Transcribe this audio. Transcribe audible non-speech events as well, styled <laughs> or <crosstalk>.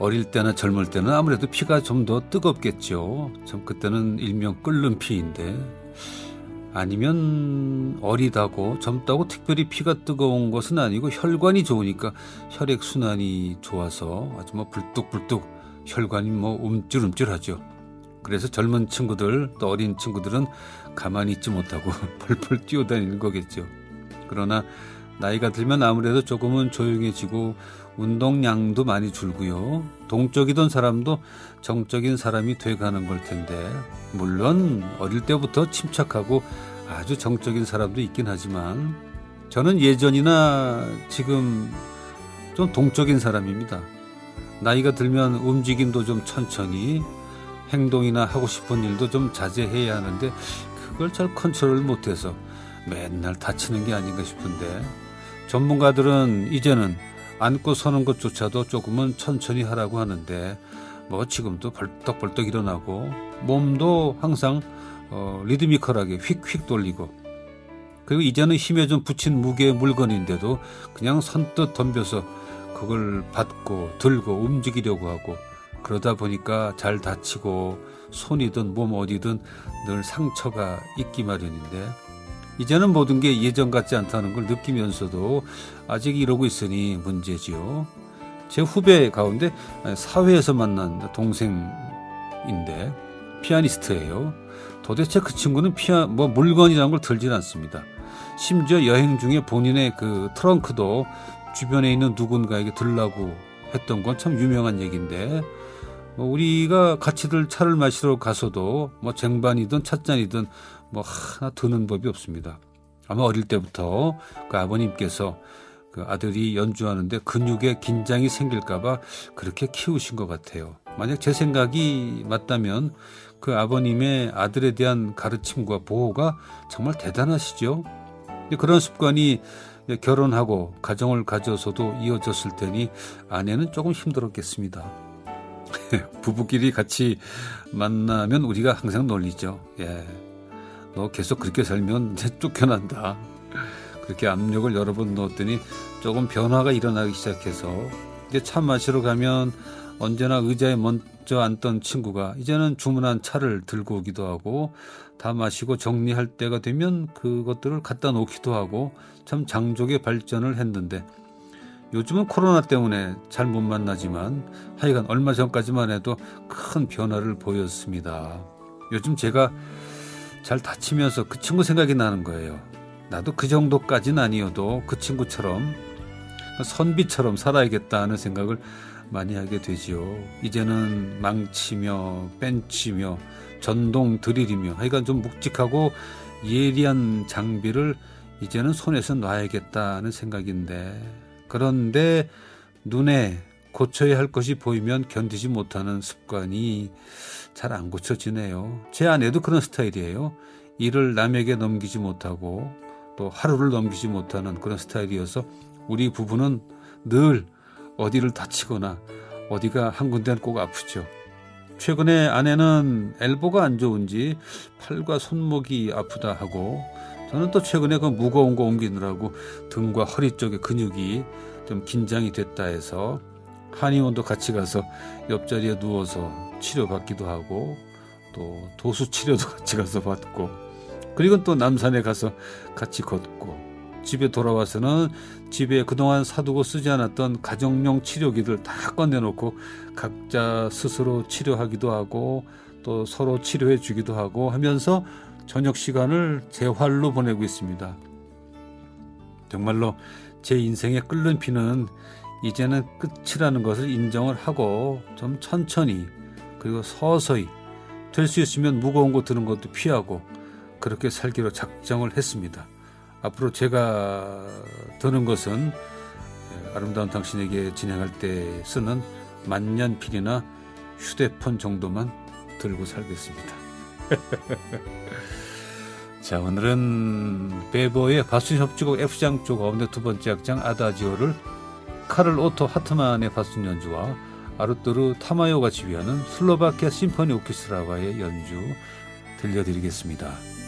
어릴 때나 젊을 때는 아무래도 피가 좀 더 뜨겁겠죠. 참 그때는 일명 끓는 피인데 아니면 어리다고 젊다고 특별히 피가 뜨거운 것은 아니고 혈관이 좋으니까 혈액 순환이 좋아서 아주 뭐 불뚝불뚝 혈관이 뭐 움찔움찔하죠. 그래서 젊은 친구들 또 어린 친구들은 가만히 있지 못하고 <laughs> 펄펄 뛰어다니는 거겠죠. 그러나 나이가 들면 아무래도 조금은 조용해지고 운동량도 많이 줄고요. 동적이던 사람도 정적인 사람이 돼가는 걸 텐데 물론 어릴 때부터 침착하고 아주 정적인 사람도 있긴 하지만 저는 예전이나 지금 좀 동적인 사람입니다. 나이가 들면 움직임도 좀 천천히 행동이나 하고 싶은 일도 좀 자제해야 하는데 그걸 잘 컨트롤 못해서 맨날 다치는 게 아닌가 싶은데 전문가들은 이제는 앉고 서는 것조차도 조금은 천천히 하라고 하는데 뭐 지금도 벌떡벌떡 일어나고 몸도 항상 어, 리드미컬하게 휙휙 돌리고 그리고 이제는 힘에 좀 붙인 무게의 물건인데도 그냥 선뜻 덤벼서 그걸 받고 들고 움직이려고 하고 그러다 보니까 잘 다치고 손이든 몸 어디든 늘 상처가 있기 마련인데 이제는 모든 게 예전 같지 않다는 걸 느끼면서도 아직 이러고 있으니 문제지요. 제 후배 가운데 사회에서 만난 동생인데 피아니스트예요. 도대체 그 친구는 피아 뭐 물건이라는 걸 들질 않습니다. 심지어 여행 중에 본인의 그 트렁크도 주변에 있는 누군가에게 들라고 했던 건 참 유명한 얘기인데 뭐 우리가 같이들 차를 마시러 가서도 뭐 쟁반이든 찻잔이든 뭐 하나 드는 법이 없습니다. 아마 어릴 때부터 그 아버님께서 그 아들이 연주하는데 근육에 긴장이 생길까봐 그렇게 키우신 것 같아요. 만약 제 생각이 맞다면 그 아버님의 아들에 대한 가르침과 보호가 정말 대단하시죠. 그런 습관이 결혼하고 가정을 가져서도 이어졌을 테니 아내는 조금 힘들었겠습니다. 부부끼리 같이 만나면 우리가 항상 놀리죠. 예. 너 계속 그렇게 살면 이제 쫓겨난다. 그렇게 압력을 여러 번 넣었더니 조금 변화가 일어나기 시작해서 이제 차 마시러 가면 언제나 의자에 먼저 앉던 친구가 이제는 주문한 차를 들고 오기도 하고 다 마시고 정리할 때가 되면 그것들을 갖다 놓기도 하고 참 장족의 발전을 했는데 요즘은 코로나 때문에 잘 못 만나지만 하여간 얼마 전까지만 해도 큰 변화를 보였습니다. 요즘 제가 잘 다치면서 그 친구 생각이 나는 거예요. 나도 그 정도까지는 아니어도 그 친구처럼 선비처럼 살아야겠다는 생각을 많이 하게 되지요. 이제는 망치며 벤치며 전동 드릴이며 하여간 좀 묵직하고 예리한 장비를 이제는 손에서 놔야겠다는 생각인데 그런데 눈에 고쳐야 할 것이 보이면 견디지 못하는 습관이 잘 안 고쳐지네요. 제 아내도 그런 스타일이에요. 일을 남에게 넘기지 못하고 또 하루를 넘기지 못하는 그런 스타일이어서 우리 부부는 늘 어디를 다치거나 어디가 한 군데는 꼭 아프죠. 최근에 아내는 엘보가 안 좋은지 팔과 손목이 아프다 하고 저는 또 최근에 그 무거운 거 옮기느라고 등과 허리 쪽에 근육이 좀 긴장이 됐다 해서 한의원도 같이 가서 옆자리에 누워서 치료받기도 하고 또 도수 치료도 <laughs> 같이 가서 받고 그리고 또 남산에 가서 같이 걷고 집에 돌아와서는 집에 그동안 사두고 쓰지 않았던 가정용 치료기들 다 꺼내놓고 각자 스스로 치료하기도 하고 또 서로 치료해 주기도 하고 하면서 저녁 시간을 재활로 보내고 있습니다. 정말로 제 인생의 끓는 피는 이제는 끝이라는 것을 인정을 하고 좀 천천히 그리고 서서히 될 수 있으면 무거운 거 드는 것도 피하고 그렇게 살기로 작정을 했습니다. 앞으로 제가 드는 것은 아름다운 당신에게 진행할 때 쓰는 만년필이나 휴대폰 정도만 들고 살겠습니다. <laughs> 자, 오늘은 베버의 바스 협주곡 F장조 가운데 두 번째 악장 아다지오를 카를 오토 하트만의 바스 연주와 아르투로 타마요가 지휘하는 슬로바키아 심포니 오케스트라와의 연주 들려드리겠습니다.